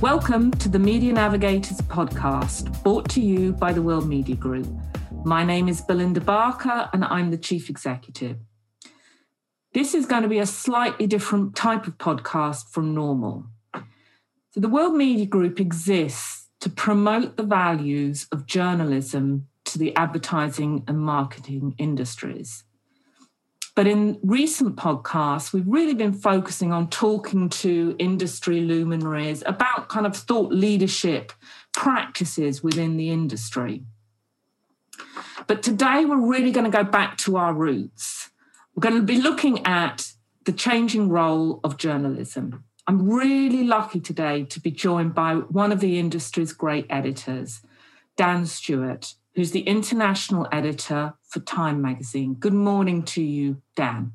Welcome to the Media Navigators podcast, brought to you by the World Media Group. My name is Belinda Barker, and I'm the Chief Executive. This is going to be a slightly different type of podcast from normal. So, the World Media Group exists to promote the values of journalism to the advertising and marketing industries. But in recent podcasts, we've really been focusing on talking to industry luminaries about kind of thought leadership practices within the industry. But today, we're really going to go back to our roots. We're going to be looking at the changing role of journalism. I'm really lucky today to be joined by one of the industry's great editors, Dan Stewart, who's the international editor for Time magazine. Good morning to you, Dan.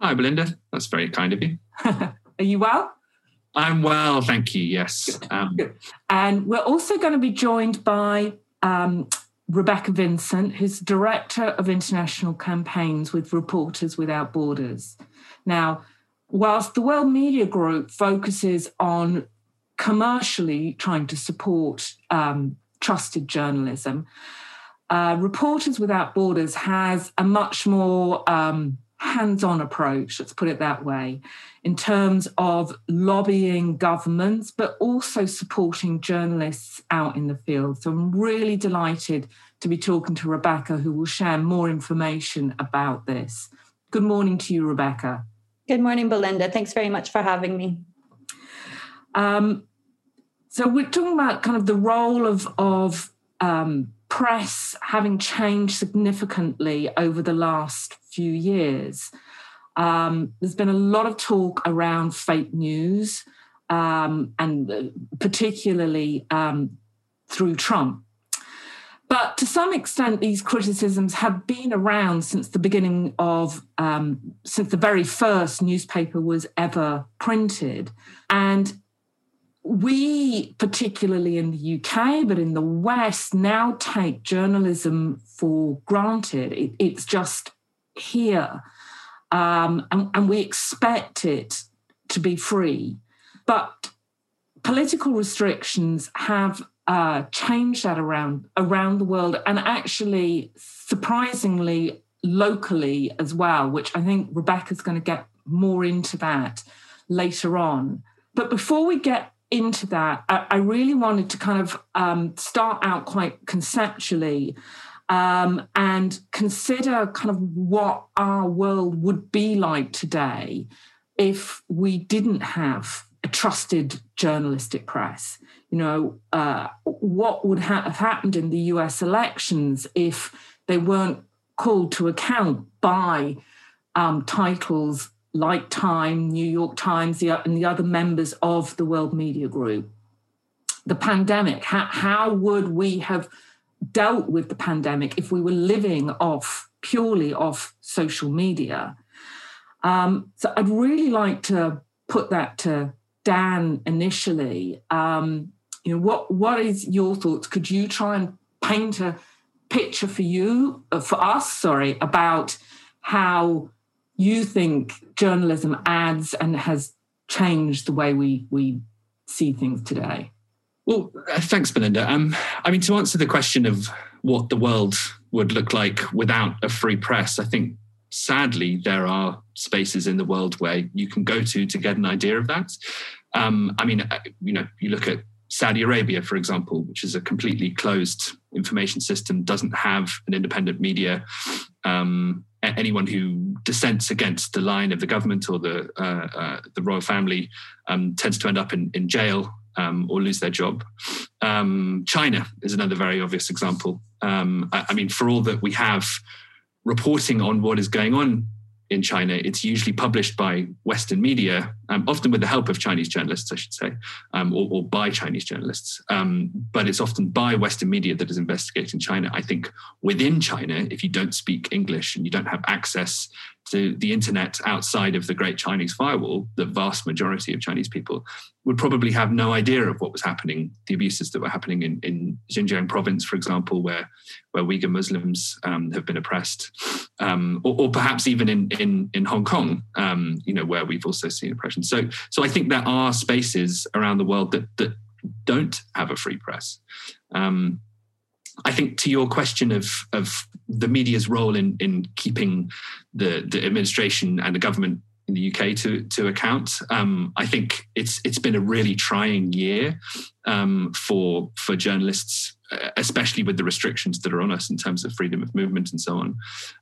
Hi, Belinda. That's very kind of you. Are you well? I'm well, thank you. Yes. Um, and we're also going to be joined by um, Rebecca Vincent, who's Director of International Campaigns with Reporters Without Borders. Now, whilst the World Media Group focuses on commercially trying to support um, trusted journalism, uh, Reporters Without Borders has a much more um, hands on approach, let's put it that way, in terms of lobbying governments, but also supporting journalists out in the field. So I'm really delighted to be talking to Rebecca, who will share more information about this. Good morning to you, Rebecca. Good morning, Belinda. Thanks very much for having me. Um, so we're talking about kind of the role of, of um, press having changed significantly over the last few years. Um, there's been a lot of talk around fake news, um, and uh, particularly um, through Trump. But to some extent, these criticisms have been around since the beginning of, um, since the very first newspaper was ever printed. And we, particularly in the UK, but in the West, now take journalism for granted. It, it's just here. Um, and, and we expect it to be free. But political restrictions have uh, changed that around around the world, and actually, surprisingly, locally as well. Which I think Rebecca's going to get more into that later on. But before we get into that, I, I really wanted to kind of um, start out quite conceptually um, and consider kind of what our world would be like today if we didn't have a trusted journalistic press. You know, uh, what would ha- have happened in the US elections if they weren't called to account by um, titles like Time, New York Times, the, and the other members of the World Media Group. The pandemic, how, how would we have dealt with the pandemic if we were living off purely off social media? Um, so I'd really like to put that to Dan initially. Um, you know, what what is your thoughts? Could you try and paint a picture for you, uh, for us, sorry, about how you think journalism adds and has changed the way we we see things today? Well, uh, thanks, Belinda. Um, I mean, to answer the question of what the world would look like without a free press, I think sadly there are spaces in the world where you can go to to get an idea of that. Um, I mean, uh, you know, you look at Saudi Arabia, for example, which is a completely closed information system, doesn't have an independent media. Um, anyone who dissents against the line of the government or the uh, uh, the royal family um, tends to end up in, in jail um, or lose their job. Um, China is another very obvious example. Um, I, I, mean, for all that we have reporting on what is going on in China, it's usually published by Western media, um, often with the help of Chinese journalists, I should say, um, or, or, by Chinese journalists. Um, but it's often by Western media that is investigating China. I think within China, if you don't speak English and you don't have access to the internet outside of the Great Chinese Firewall, the vast majority of Chinese people would probably have no idea of what was happening, the abuses that were happening in, in Xinjiang province, for example, where where Uyghur Muslims um, have been oppressed, um, or, or, perhaps even in in, in Hong Kong, um, you know, where we've also seen oppression. So so I think there are spaces around the world that that don't have a free press. Um, I think to your question of of the media's role in in keeping the the administration and the government in the UK to to account, um, I think it's it's been a really trying year um, for for journalists, uh, especially with the restrictions that are on us in terms of freedom of movement and so on.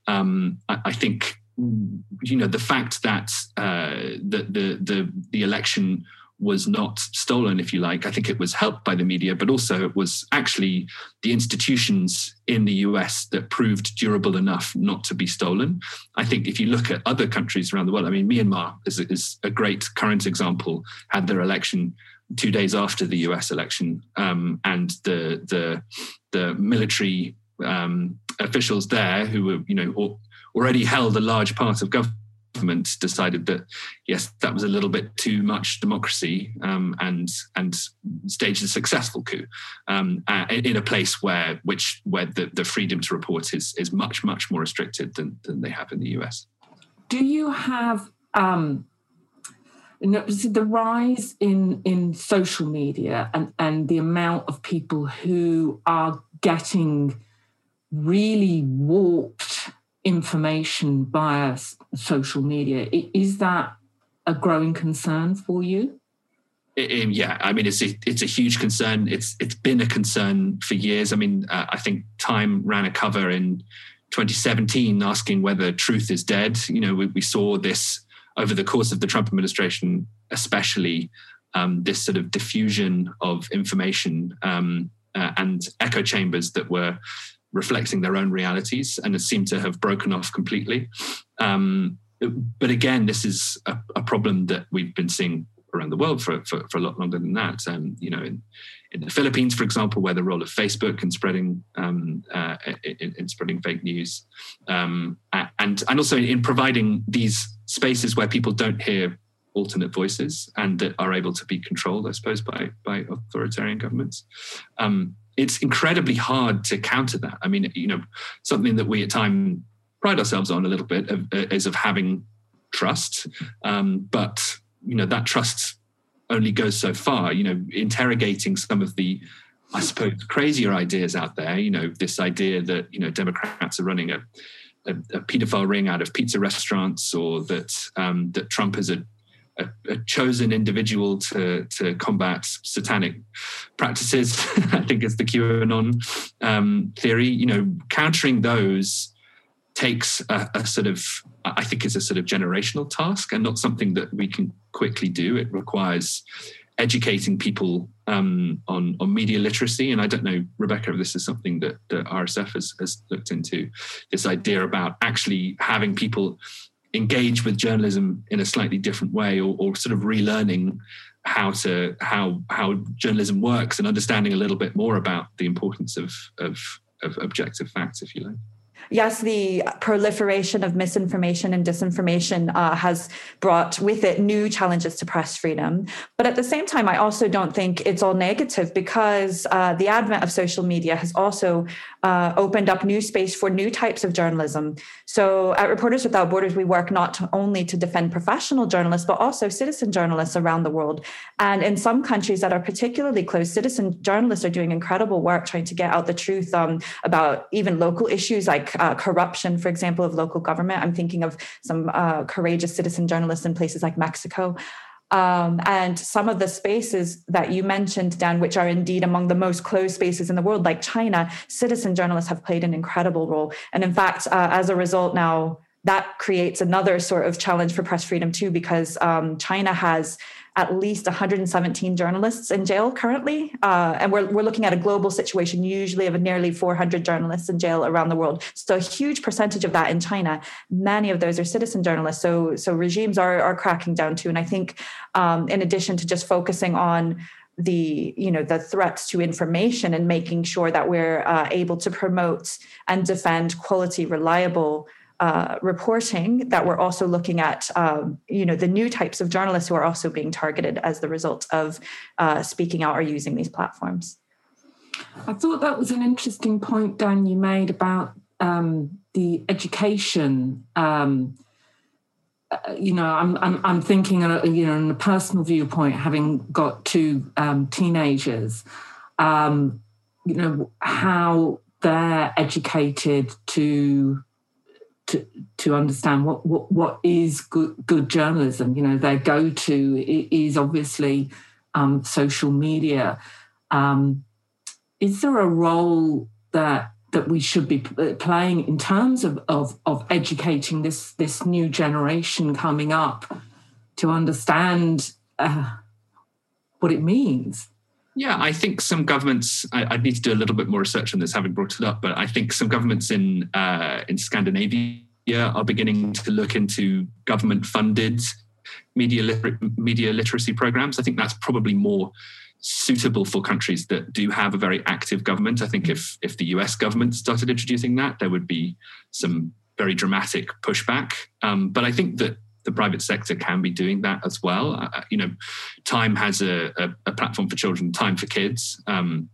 Um, I, I, think you know the fact that uh, the the the the election was not stolen, if you like. I think it was helped by the media, but also it was actually the institutions in the US that proved durable enough not to be stolen. I think if you look at other countries around the world, I mean, Myanmar is, is a great current example, had their election two days after the US election, um, and the, the, the military um, officials there who were, you know, already held a large part of government government decided that yes, that was a little bit too much democracy, um, and and staged a successful coup um, uh, in a place where which where the, the freedom to report is is much much more restricted than than they have in the US. Do you have um, the rise in in social media and and the amount of people who are getting really warped information via social media. Is that a growing concern for you? It, yeah, I mean it's a, it's a huge concern. It's it's been a concern for years. I mean, uh, I think Time ran a cover in 2017 asking whether truth is dead. You know, we, we saw this over the course of the Trump administration, especially um, this sort of diffusion of information um, uh, and echo chambers that were reflecting their own realities and seem to have broken off completely. Um, but again, this is a, a, problem that we've been seeing around the world for, for, for a lot longer than that. Um, you know, in, in, the Philippines, for example, where the role of Facebook in spreading um, uh, in, in, spreading fake news, um, and and also in providing these spaces where people don't hear alternate voices and that are able to be controlled, I suppose, by by authoritarian governments. Um, it's incredibly hard to counter that. I mean, you know, something that we at time pride ourselves on a little bit of, uh, is of having trust, um, but you know that trust only goes so far. You know, interrogating some of the, I suppose, crazier ideas out there. You know, this idea that you know Democrats are running a a, a pedophile ring out of pizza restaurants, or that um, that Trump is a a, a, chosen individual to to combat satanic practices. I think it's the QAnon um, theory. You know, countering those takes a, a, sort of I think is a sort of generational task and not something that we can quickly do. It requires educating people um, on on media literacy. And I don't know, Rebecca, if this is something that, that RSF has, has looked into. This idea about actually having people engage with journalism in a slightly different way or, or sort of relearning how to how how journalism works and understanding a little bit more about the importance of of, of objective facts if you like yes, the proliferation of misinformation and disinformation uh, has brought with it new challenges to press freedom. But at the same time, I also don't think it's all negative because uh, the advent of social media has also uh, opened up new space for new types of journalism. So at Reporters Without Borders, we work not only to defend professional journalists, but also citizen journalists around the world. And in some countries that are particularly closed, citizen journalists are doing incredible work trying to get out the truth um, about even local issues like uh, corruption, for example, of local government. I'm thinking of some uh, courageous citizen journalists in places like Mexico. Um, and some of the spaces that you mentioned, Dan, which are indeed among the most closed spaces in the world, like China, citizen journalists have played an incredible role. And in fact, uh, as a result, now that creates another sort of challenge for press freedom too, because um, China has at least 117 journalists in jail currently. Uh, and we're, we're looking at a global situation, usually of nearly 400 journalists in jail around the world. So a huge percentage of that in China. Many of those are citizen journalists. So, so regimes are, are cracking down too. And I think um, in addition to just focusing on the you know the threats to information and making sure that we're uh, able to promote and defend quality reliable uh, reporting that we're also looking at um, you know the new types of journalists who are also being targeted as the result of uh, speaking out or using these platforms. I thought that was an interesting point dan you made about um, the education um, uh, you know, I'm I'm, I'm thinking, uh, you know, in a personal viewpoint, having got two um, teenagers, um, you know, how they're educated to to understand what what what is good good journalism. You know, their go to is obviously um, social media. Um, is there a role that that we should be playing in terms of, of, of educating this, this new generation coming up to understand uh, what it means. Yeah, I think some governments. I, would need to do a little bit more research on this, having brought it up. But I think some governments in uh, in Scandinavia are beginning to look into government-funded media liter- media literacy programs. I think that's probably more suitable for countries that do have a very active government. I think if if the US government started introducing that, there would be some very dramatic pushback. Um, but I think that the private sector can be doing that as well. Uh, you know, Time has a, a, a, platform for children, Time for Kids, um,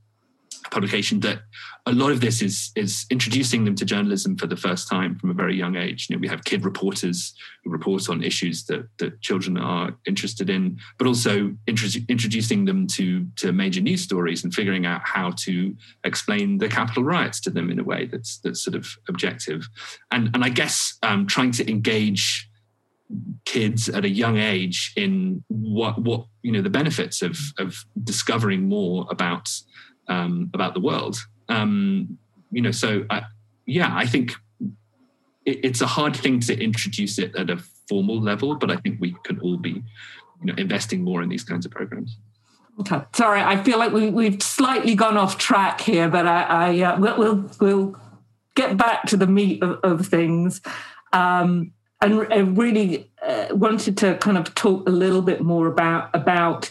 publication that a lot of this is is introducing them to journalism for the first time from a very young age. You know, we have kid reporters who report on issues that that children are interested in, but also introducing them to to major news stories and figuring out how to explain the Capitol riots to them in a way that's that's sort of objective. And and I guess um, trying to engage kids at a young age in what what you know the benefits of of discovering more about um, about the world um, you know, so I, yeah, I think it, it's a hard thing to introduce it at a formal level, but I think we can all be, you know, investing more in these kinds of programs. Okay, sorry, I feel like we, we've slightly gone off track here, but I, I uh, we'll, we'll, we'll get back to the meat of, of things. Um, and I really uh, wanted to kind of talk a little bit more about about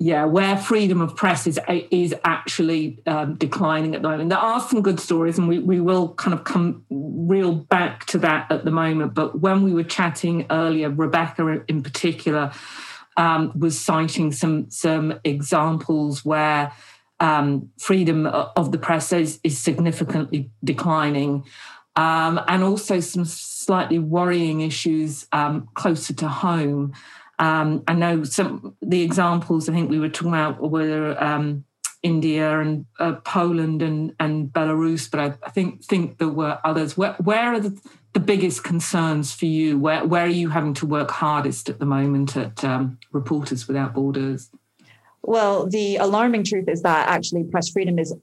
yeah, where freedom of press is is actually um, declining at the moment. There are some good stories, and we, we will kind of come real back to that at the moment. But when we were chatting earlier, Rebecca in particular um, was citing some some examples where um, freedom of the press is, is significantly declining. Um, and also some slightly worrying issues um, closer to home. Um, I know some the examples I think we were talking about were um, India and uh, Poland and, and Belarus, but I, I, think think there were others. Where, where are the, the, biggest concerns for you? Where where are you having to work hardest at the moment at um, Reporters Without Borders? Well, the alarming truth is that actually press freedom is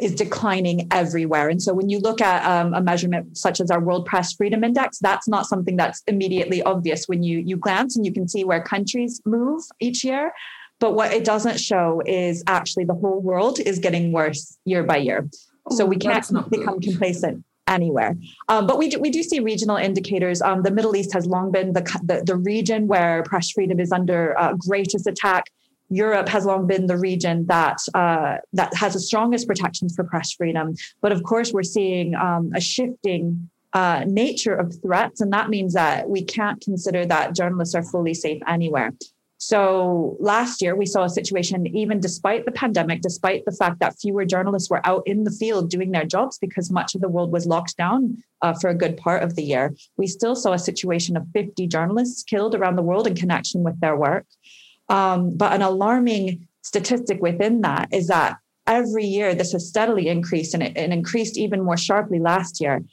is declining everywhere. And so when you look at um, a measurement such as our World Press Freedom Index, that's not something that's immediately obvious when you you glance and you can see where countries move each year. But what it doesn't show is actually the whole world is getting worse year by year. Oh, so we can't become good. complacent anywhere. Um, but we do, we do see regional indicators. Um, the Middle East has long been the, the, the region where press freedom is under uh, greatest attack. Europe has long been the region that uh, that has the strongest protections for press freedom. But of course, we're seeing um, a shifting uh, nature of threats, and that means that we can't consider that journalists are fully safe anywhere. So last year, we saw a situation, even despite the pandemic, despite the fact that fewer journalists were out in the field doing their jobs because much of the world was locked down uh, for a good part of the year, we still saw a situation of 50 journalists killed around the world in connection with their work. Um, but an alarming statistic within that is that every year this has steadily increased and it, it increased even more sharply last year.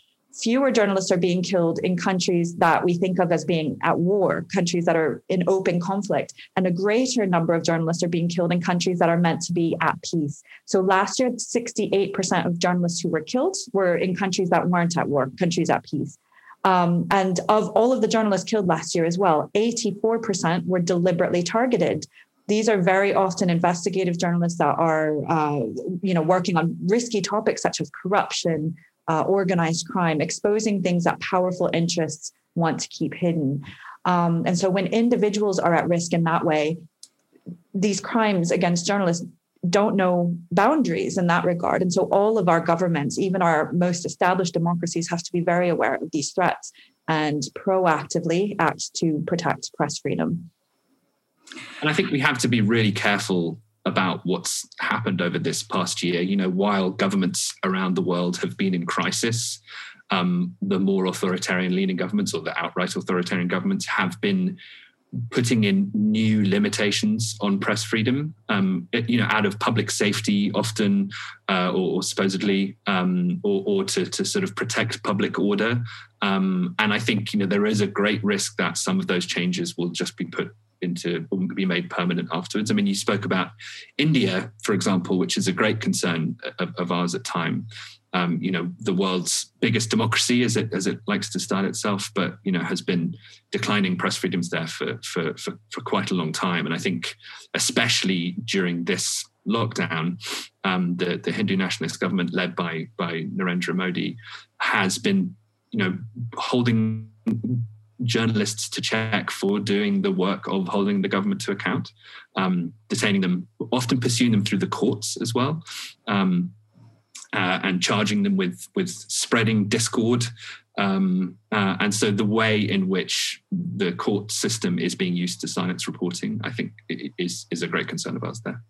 Fewer journalists are being killed in countries that we think of as being at war, countries that are in open conflict, and a greater number of journalists are being killed in countries that are meant to be at peace. So last year, 68% of journalists who were killed were in countries that weren't at war, countries at peace. Um, and of all of the journalists killed last year as well, 84% were deliberately targeted. These are very often investigative journalists that are, uh, you know, working on risky topics such as corruption, uh, organized crime, exposing things that powerful interests want to keep hidden. Um, and so, when individuals are at risk in that way, these crimes against journalists don't know boundaries in that regard. And so all of our governments, even our most established democracies, have to be very aware of these threats and proactively act to protect press freedom. And I think we have to be really careful about what's happened over this past year. You know, while governments around the world have been in crisis, um, the more authoritarian leaning governments or the outright authoritarian governments have been putting in new limitations on press freedom, um, you know, out of public safety often, uh, or, or, supposedly, um, or, or to, to, sort of protect public order. Um, and I think, you know, there is a great risk that some of those changes will just be put into be made permanent afterwards. I mean, you spoke about India, for example, which is a great concern of, of ours at time. Um, you know, the world's biggest democracy, as it as it likes to style itself, but you know, has been declining press freedoms there for for for, for quite a long time. And I think, especially during this lockdown, um, the the Hindu nationalist government led by by Narendra Modi has been, you know, holding journalists to check for doing the work of holding the government to account, um, detaining them, often pursuing them through the courts as well, um, uh, and charging them with with spreading discord. Um, uh, and so the way in which the court system is being used to silence reporting, I think, is is a great concern of ours there.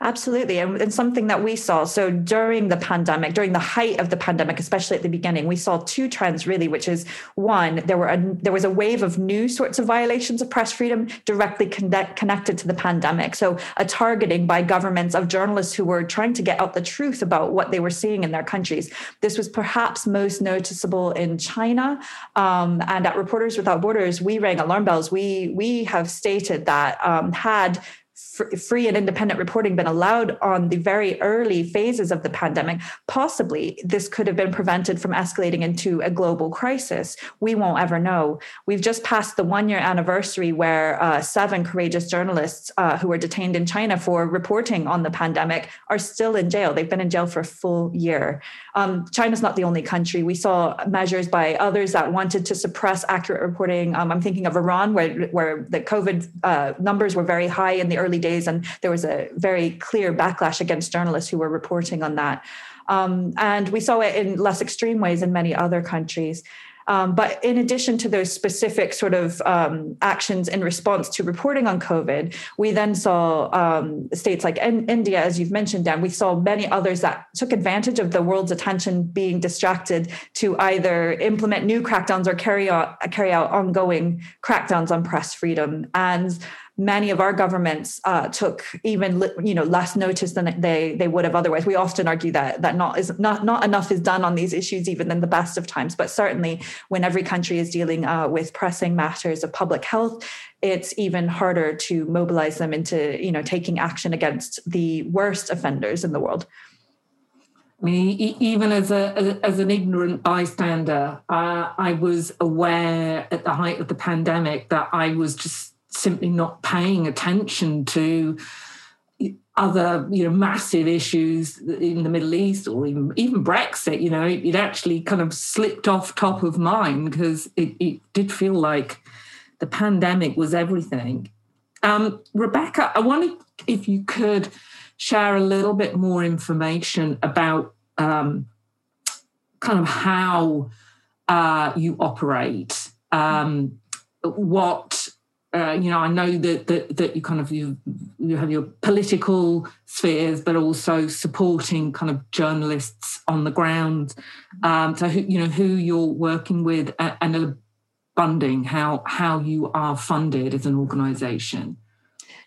Absolutely. And, and, something that we saw. So during the pandemic, during the height of the pandemic, especially at the beginning, we saw two trends really, which is one, there were a, there was a wave of new sorts of violations of press freedom directly connect, connected to the pandemic. So a targeting by governments of journalists who were trying to get out the truth about what they were seeing in their countries. This was perhaps most noticeable in China. Um, and at Reporters Without Borders, we rang alarm bells. We we have stated that um, had free and independent reporting been allowed on the very early phases of the pandemic, possibly this could have been prevented from escalating into a global crisis. We won't ever know. We've just passed the one year anniversary where uh, seven courageous journalists uh, who were detained in China for reporting on the pandemic are still in jail. They've been in jail for a full year. Um, China's not the only country. We saw measures by others that wanted to suppress accurate reporting. Um, I'm thinking of Iran, where, where the COVID uh, numbers were very high in the early days, and there was a very clear backlash against journalists who were reporting on that. Um, and we saw it in less extreme ways in many other countries. Um, but in addition to those specific sort of um, actions in response to reporting on COVID, we then saw um, states like in- India, as you've mentioned, Dan, we saw many others that took advantage of the world's attention being distracted to either implement new crackdowns or carry out, carry out ongoing crackdowns on press freedom. And many of our governments uh, took even you know less notice than they they would have otherwise. We often argue that that not is not not enough is done on these issues even in the best of times. But certainly when every country is dealing uh, with pressing matters of public health, it's even harder to mobilize them into you know taking action against the worst offenders in the world. I mean, even as a as an ignorant bystander, uh, I was aware at the height of the pandemic that I was just simply not paying attention to other you know massive issues in the Middle East or even even Brexit. You know, it, it actually kind of slipped off top of mind because it, it did feel like the pandemic was everything. Um, Rebecca, I wondered if you could share a little bit more information about um, kind of how uh, you operate, um, what uh, you know, I know that, that that you kind of you you have your political spheres, but also supporting kind of journalists on the ground. Um, so who, you know who you're working with and funding, how how you are funded as an organisation.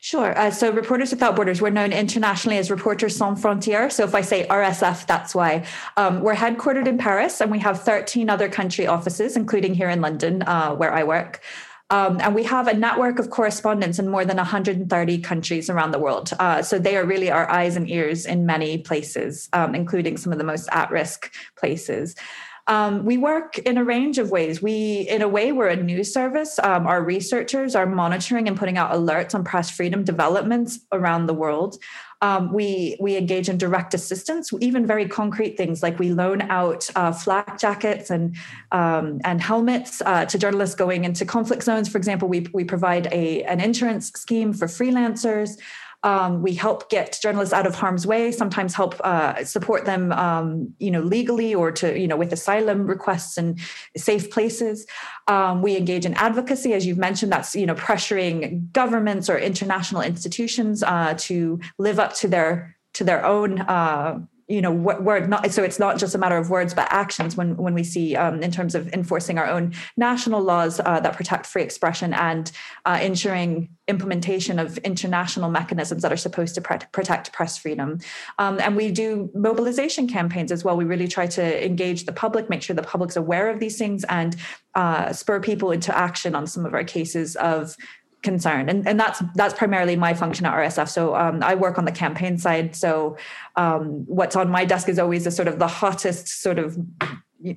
Sure. Uh, so, Reporters Without Borders, we're known internationally as Reporters Sans Frontières. So, if I say RSF, that's why. Um, we're headquartered in Paris and we have 13 other country offices, including here in London, uh, where I work. Um, and we have a network of correspondents in more than 130 countries around the world. Uh, so they are really our eyes and ears in many places, um, including some of the most at risk places. Um, we work in a range of ways. We, in a way, we're a news service. Um, our researchers are monitoring and putting out alerts on press freedom developments around the world. Um, we we engage in direct assistance, even very concrete things like we loan out uh, flak jackets and um, and helmets uh, to journalists going into conflict zones. For example, we we provide a an insurance scheme for freelancers. Um, we help get journalists out of harm's way, sometimes help uh, support them, um, you know, legally or to, you know, with asylum requests and safe places. Um, we engage in advocacy, as you've mentioned, that's, you know, pressuring governments or international institutions uh, to live up to their to their own uh, you know word not so it's not just a matter of words but actions when when we see um, in terms of enforcing our own national laws uh, that protect free expression and uh, ensuring implementation of international mechanisms that are supposed to protect press freedom. Um, and we do mobilization campaigns as well. We really try to engage the public make sure the public's aware of these things and uh, spur people into action on some of our cases of concern and, and that's that's primarily my function at rsf so um, i work on the campaign side. So um, what's on my desk is always the sort of the hottest sort of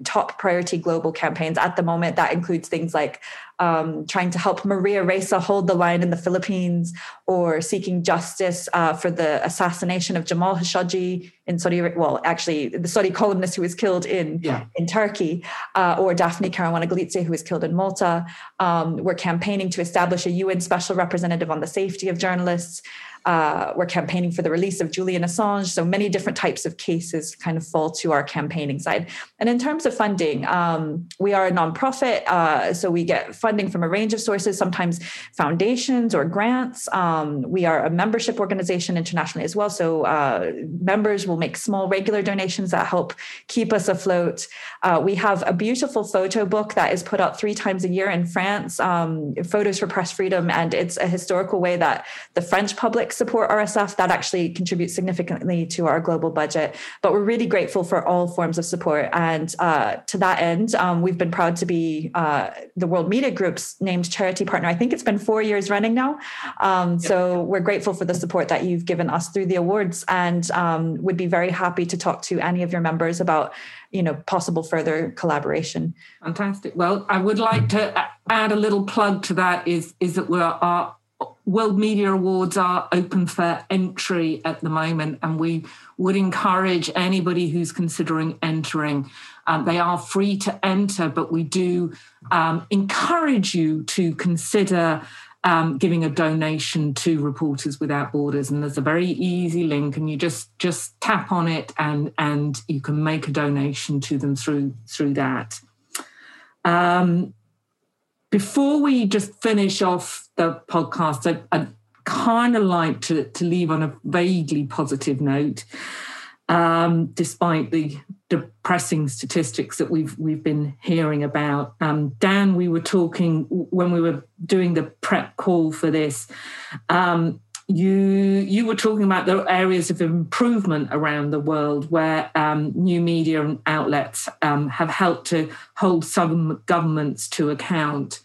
top priority global campaigns. At the moment that includes things like um, trying to help Maria Ressa hold the line in the Philippines or seeking justice uh, for the assassination of Jamal Khashoggi in Saudi well actually the Saudi columnist who was killed in yeah. in Turkey uh, or Daphne Caruana Galizia who was killed in Malta. Um, we're campaigning to establish a UN special representative on the safety of journalists uh, we're campaigning for the release of Julian Assange. So many different types of cases kind of fall to our campaigning side. And in terms of funding, um, we are a nonprofit. Uh, so we get funding from a range of sources, sometimes foundations or grants. Um, we are a membership organization internationally as well. So uh, members will make small regular donations that help keep us afloat. Uh, we have a beautiful photo book that is put out three times a year in France, um, Photos for Press Freedom. And it's a historical way that the French public support RSF, that actually contributes significantly to our global budget. But we're really grateful for all forms of support. And uh, to that end, um, we've been proud to be uh, the World Media Group's named charity partner. I think it's been four years running now. Um. So we're grateful for the support that you've given us through the awards and um, would be very happy to talk to any of your members about you know possible further collaboration fantastic well i would like to add a little plug to that is is that we are World Media Awards are open for entry at the moment, and we would encourage anybody who's considering entering. Um, they are free to enter, but we do um, encourage you to consider um, giving a donation to Reporters Without Borders. And there's a very easy link, and you just just tap on it, and and you can make a donation to them through through that. Um, before we just finish off the podcast, I, I'd kind of like to, to leave on a vaguely positive note, um, despite the depressing statistics that we've we've been hearing about. Um, Dan, we were talking when we were doing the prep call for this. Um, you you were talking about the areas of improvement around the world where um, new media outlets um, have helped to hold some governments to account.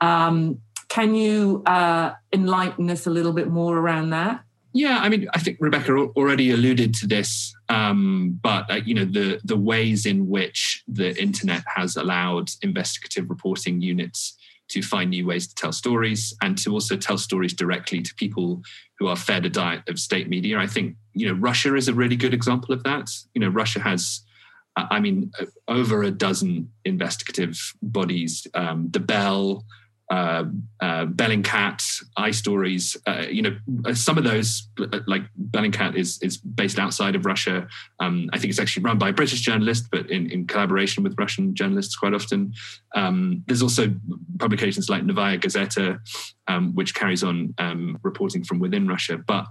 Um, can you uh, enlighten us a little bit more around that? Yeah, I mean, I think Rebecca already alluded to this, um, but uh, you know the the ways in which the internet has allowed investigative reporting units to find new ways to tell stories and to also tell stories directly to people who are fed a diet of state media. I think you know Russia is a really good example of that. You know, Russia has, I mean, over a dozen investigative bodies. Um, the Bell, uh, uh, Bellingcat, iStories. Uh, you know, uh, some of those, uh, like Bellingcat, is is based outside of Russia. Um, I think it's actually run by a British journalist, but in, in collaboration with Russian journalists quite often. Um, there's also publications like Novaya Gazeta, um, which carries on um, reporting from within Russia, but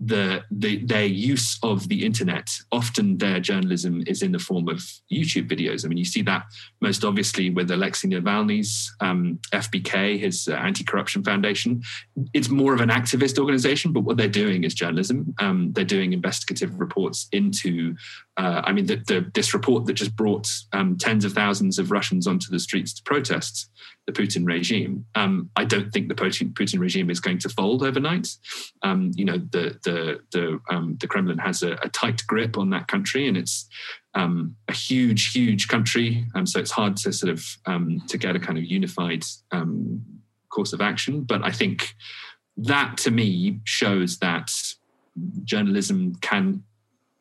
the, the, their use of the internet often their journalism is in the form of youtube videos. I mean you see that most obviously with alexei navalny's um, fbk his uh, anti-corruption foundation. It's more of an activist organization but what they're doing is journalism. Um, they're doing investigative reports into uh, I mean, the, the, this report that just brought um, tens of thousands of Russians onto the streets to protest the Putin regime. Um, I don't think the Putin, Putin, regime is going to fold overnight. Um, you know, the the the, um, the Kremlin has a, a, tight grip on that country, and it's um, a huge, huge country. Um, so it's hard to sort of to get a kind of unified course of action. But I think that, to me, shows that journalism can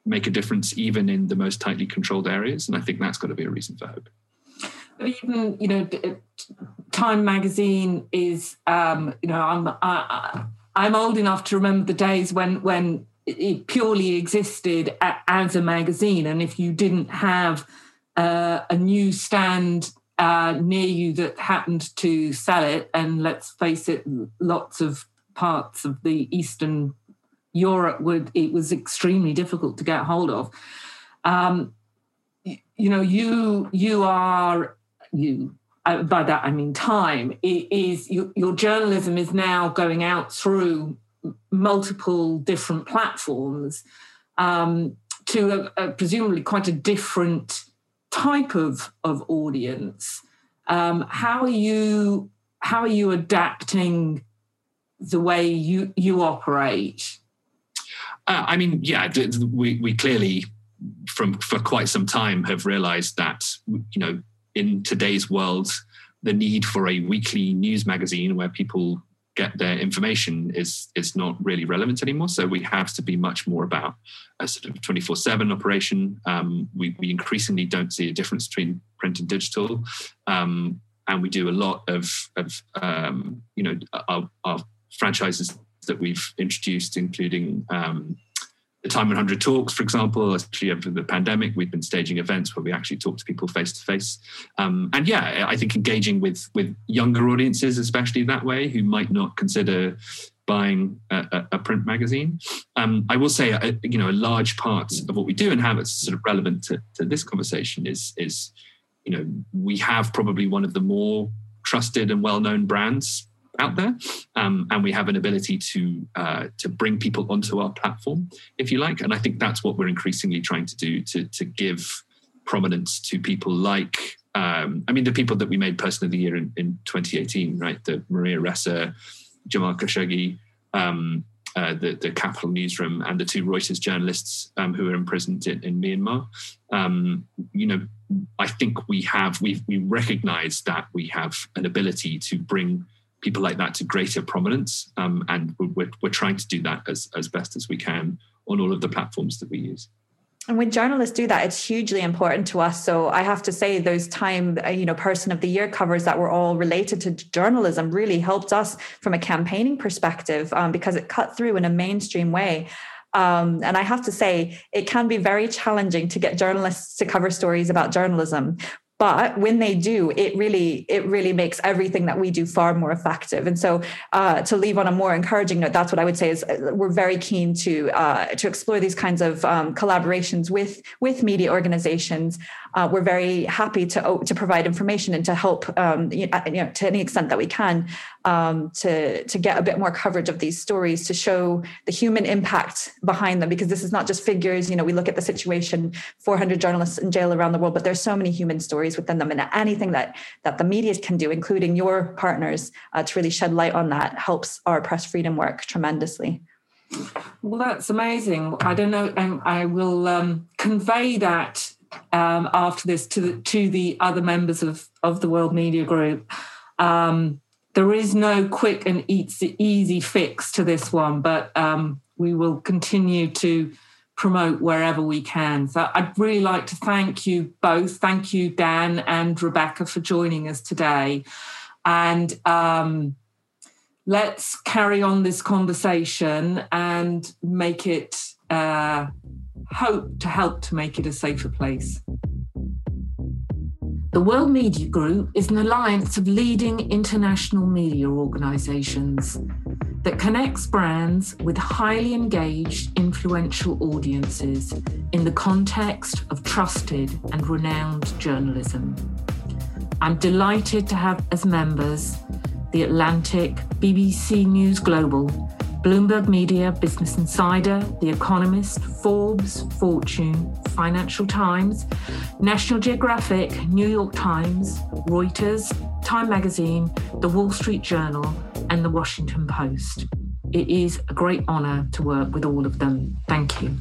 make a difference even in the most tightly controlled areas. And I think that's got to be a reason for hope. But even you know, Time Magazine is um, you know I'm I, I'm old enough to remember the days when when it purely existed as a magazine, and if you didn't have uh, a newsstand uh, near you that happened to sell it, and let's face it, lots of parts of the Eastern Europe would it was extremely difficult to get hold of. Um, you know, you you are you. Uh, by that I mean time. It is you, your journalism is now going out through multiple different platforms um, to a, a presumably quite a different type of of audience. Um, how are you how are you adapting the way you you operate? Uh, I mean, yeah, we we clearly from for quite some time have realized that you know in today's world the need for a weekly news magazine where people get their information is is not really relevant anymore. So we have to be much more about a sort of 24/7 operation. Um, we, we increasingly don't see a difference between print and digital, um, and we do a lot of of um, you know our, our, franchises that we've introduced, including um, the Time 100 talks, for example, actually over the pandemic, we've been staging events where we actually talk to people face to face. And yeah, I think engaging with with younger audiences, especially that way, who might not consider buying a, a print magazine. Um, I will say, a, uh, you know, a large part of what we do and how it's sort of relevant to, to this conversation is is you know we have probably one of the more trusted and well known brands out there, um, and we have an ability to uh, to bring people onto our platform, if you like. And I think that's what we're increasingly trying to do to to give prominence to people like. Um, I mean, the people that we made Person of the Year in, in 2018, right? The Maria Ressa, Jamal Khashoggi, um, uh, the, the Capital Newsroom, and the two Reuters journalists um, who are imprisoned in, in Myanmar. Um, you know, I think we have we we recognise that we have an ability to bring people like that to greater prominence. Um, and we're, we're trying to do that as, as best as we can on all of the platforms that we use. And when journalists do that, it's hugely important to us. So I have to say, those time, uh, you know, person of the year covers that were all related to journalism really helped us from a campaigning perspective um, because it cut through in a mainstream way. Um, and I have to say, it can be very challenging to get journalists to cover stories about journalism but when they do it really it really makes everything that we do far more effective. And so uh, to leave on a more encouraging note that's what i would say is uh, we're very keen to uh, to explore these kinds of um, collaborations with with media organizations. Uh, we're very happy to oh, to provide information and to help um, you know, to any extent that we can um, to to get a bit more coverage of these stories to show the human impact behind them. Because this is not just figures you know we look at the situation 400 journalists in jail around the world but there's so many human stories within them and anything that that the media can do including your partners uh, to really shed light on that helps our press freedom work tremendously. Well that's amazing. I don't know and i will um, convey that um, after this to the to the other members of of the world media group. Um, there is no quick and easy fix to this one, but um, we will continue to promote wherever we can. So I'd really like to thank you both. Thank you, Dan and Rebecca, for joining us today. And um, let's carry on this conversation and make it, uh, hope to help to make it a safer place. The World Media Group is an alliance of leading international media organisations that connects brands with highly engaged, influential audiences in the context of trusted and renowned journalism. I'm delighted to have as members The Atlantic, BBC News Global, Bloomberg Media, Business Insider, The Economist, Forbes, Fortune, Financial Times, National Geographic, New York Times, Reuters, Time Magazine, The Wall Street Journal, and The Washington Post. It is a great honour to work with all of them. Thank you.